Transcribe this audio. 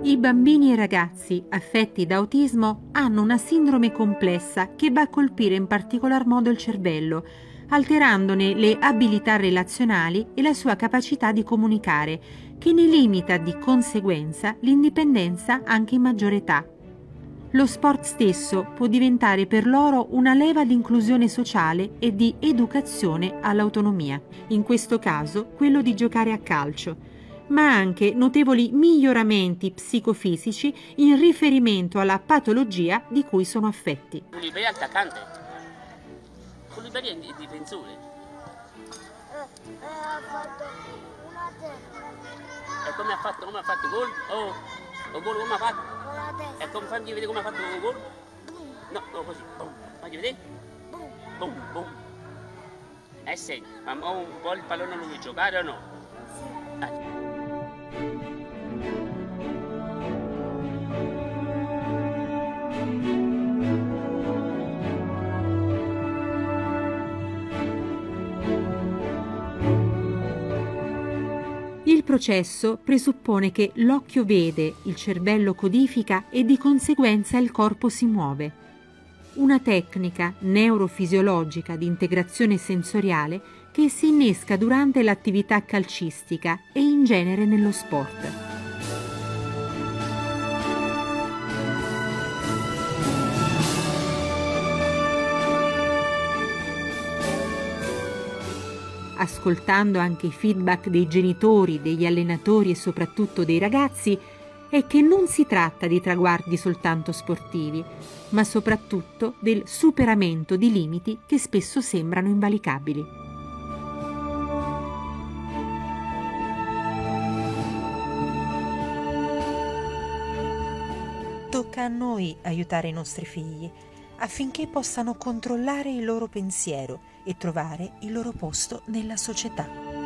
I bambini e ragazzi affetti da autismo hanno una sindrome complessa che va a colpire in particolar modo il cervello, alterandone le abilità relazionali e la sua capacità di comunicare, che ne limita di conseguenza l'indipendenza anche in maggiore età. Lo sport stesso può diventare per loro una leva di inclusione sociale e di educazione all'autonomia, in questo caso quello di giocare a calcio, ma anche notevoli miglioramenti psicofisici in riferimento alla patologia di cui sono affetti. Koulibaly è attaccante. Koulibaly è difensore. Eh, ha fatto una testa E come ha fatto, come ha fatto gol? Oh, o gol come ha fatto? con la. E come fammi vedere come ha fatto il gol? No, no, così. Boom. Fagli vedere. Boom. Boom, boom. Eh sì, ma un po' il pallone lo vuoi giocare o no? Processo presuppone che l'occhio vede, il cervello codifica e di conseguenza il corpo si muove. Una tecnica neurofisiologica di integrazione sensoriale che si innesca durante l'attività calcistica e in genere nello sport. Ascoltando anche i feedback dei genitori, degli allenatori e soprattutto dei ragazzi, è che non si tratta di traguardi soltanto sportivi, ma soprattutto del superamento di limiti che spesso sembrano invalicabili. Tocca a noi aiutare i nostri figli affinché possano controllare il loro pensiero e trovare il loro posto nella società.